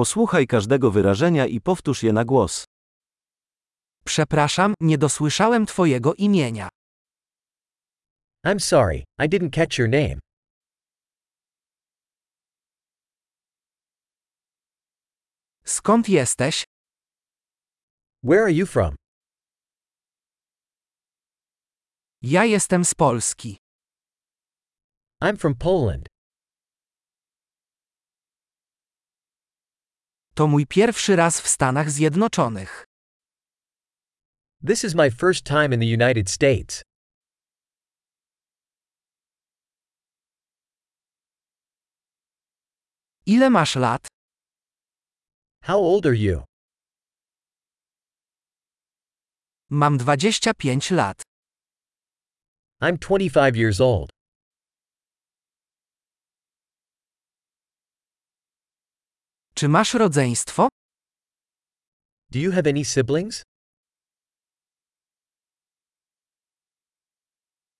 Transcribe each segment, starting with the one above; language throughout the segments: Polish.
Posłuchaj każdego wyrażenia i powtórz je na głos. Przepraszam, nie dosłyszałem twojego imienia. I'm sorry, I didn't catch your name. Skąd jesteś? Where are you from? Ja jestem z Polski. I'm from Poland. To mój pierwszy raz w Stanach Zjednoczonych. This is my first time in the United States. Ile masz lat? How old are you? Mam 25 lat. I'm 25 years old. Czy masz rodzeństwo? Do you have any siblings?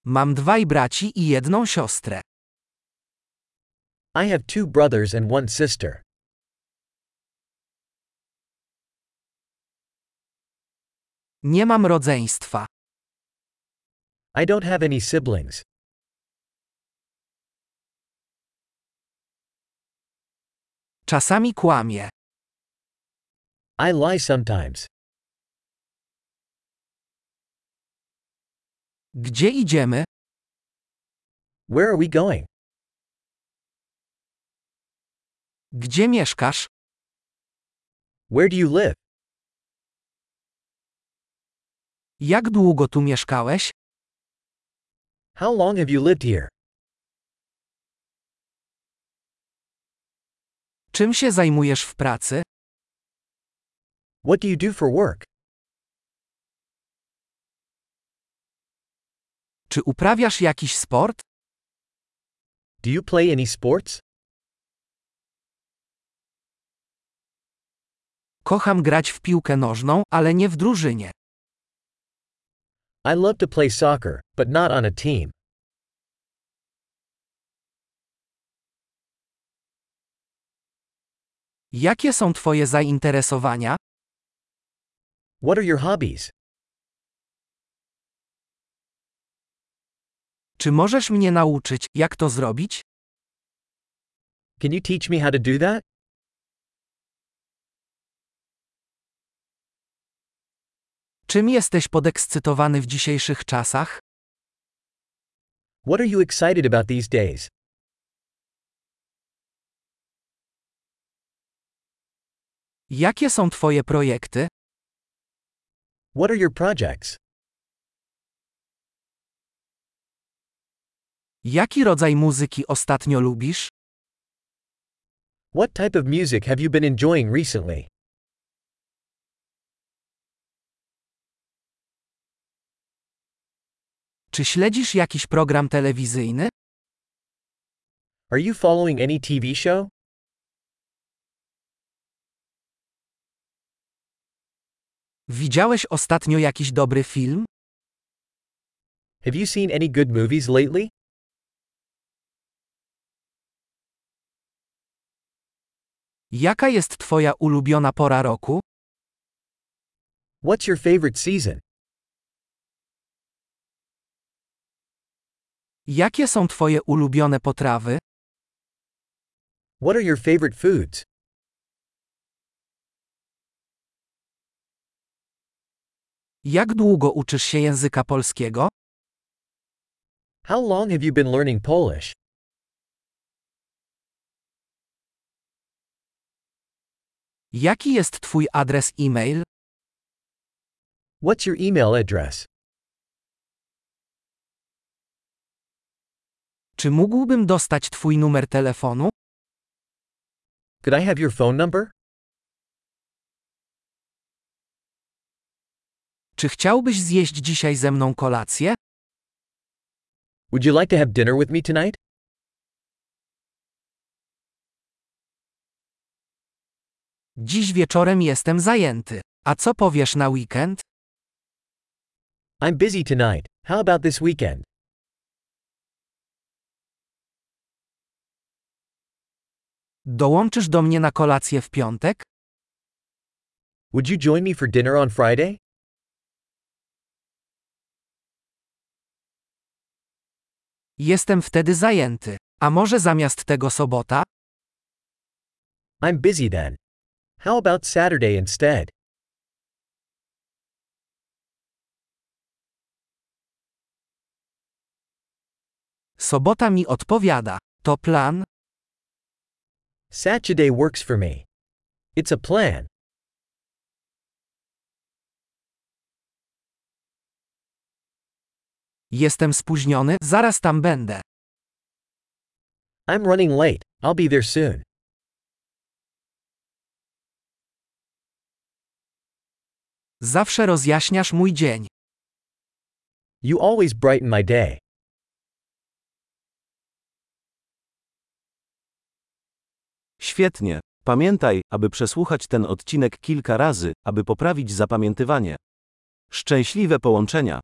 Mam dwaj braci i jedną siostrę. I have two brothers and one sister. Nie mam rodzeństwa. I don't have any siblings. Czasami kłamię. I lie sometimes. Gdzie idziemy? Where are we going? Gdzie mieszkasz? Where do you live? Jak długo tu mieszkałeś? How long have you lived here? Czym się zajmujesz w pracy? What do you do for work? Czy uprawiasz jakiś sport? Do you play any sports? Kocham grać w piłkę nożną, ale nie w drużynie. I love to play soccer, but not on a team. Jakie są twoje zainteresowania? What are your hobbies? Czy możesz mnie nauczyć, jak to zrobić? Can you teach me how to do that? Czym jesteś podekscytowany w dzisiejszych czasach? What are you excited about these days? Jakie są twoje projekty? What are your projects? Jaki rodzaj muzyki ostatnio lubisz? What type of music have you been enjoying recently? Czy śledzisz jakiś program telewizyjny? Are you following any TV show? Widziałeś ostatnio jakiś dobry film? Have you seen any good movies lately? Jaka jest twoja ulubiona pora roku? What's your favorite season? Jakie są twoje ulubione potrawy? What are your favorite foods? Jak długo uczysz się języka polskiego? How long have you been learning Polish? Jaki jest twój adres e-mail? What's your email address? Czy mógłbym dostać twój numer telefonu? Could I have your phone number? Czy chciałbyś zjeść dzisiaj ze mną kolację? Would you like to have dinner with me tonight? Dziś wieczorem jestem zajęty. A co powiesz na weekend? I'm busy tonight. How about this weekend? Dołączysz do mnie na kolację w piątek? Would you join me for dinner on Friday? Jestem wtedy zajęty. A może zamiast tego sobota? I'm busy then. How about Saturday instead? Sobota mi odpowiada. To plan? Saturday works for me. It's a plan. Jestem spóźniony, zaraz tam będę. I'm running late. I'll be there soon. Zawsze rozjaśniasz mój dzień. You always brighten my day. Świetnie. Pamiętaj, aby przesłuchać ten odcinek kilka razy, aby poprawić zapamiętywanie. Szczęśliwe połączenia.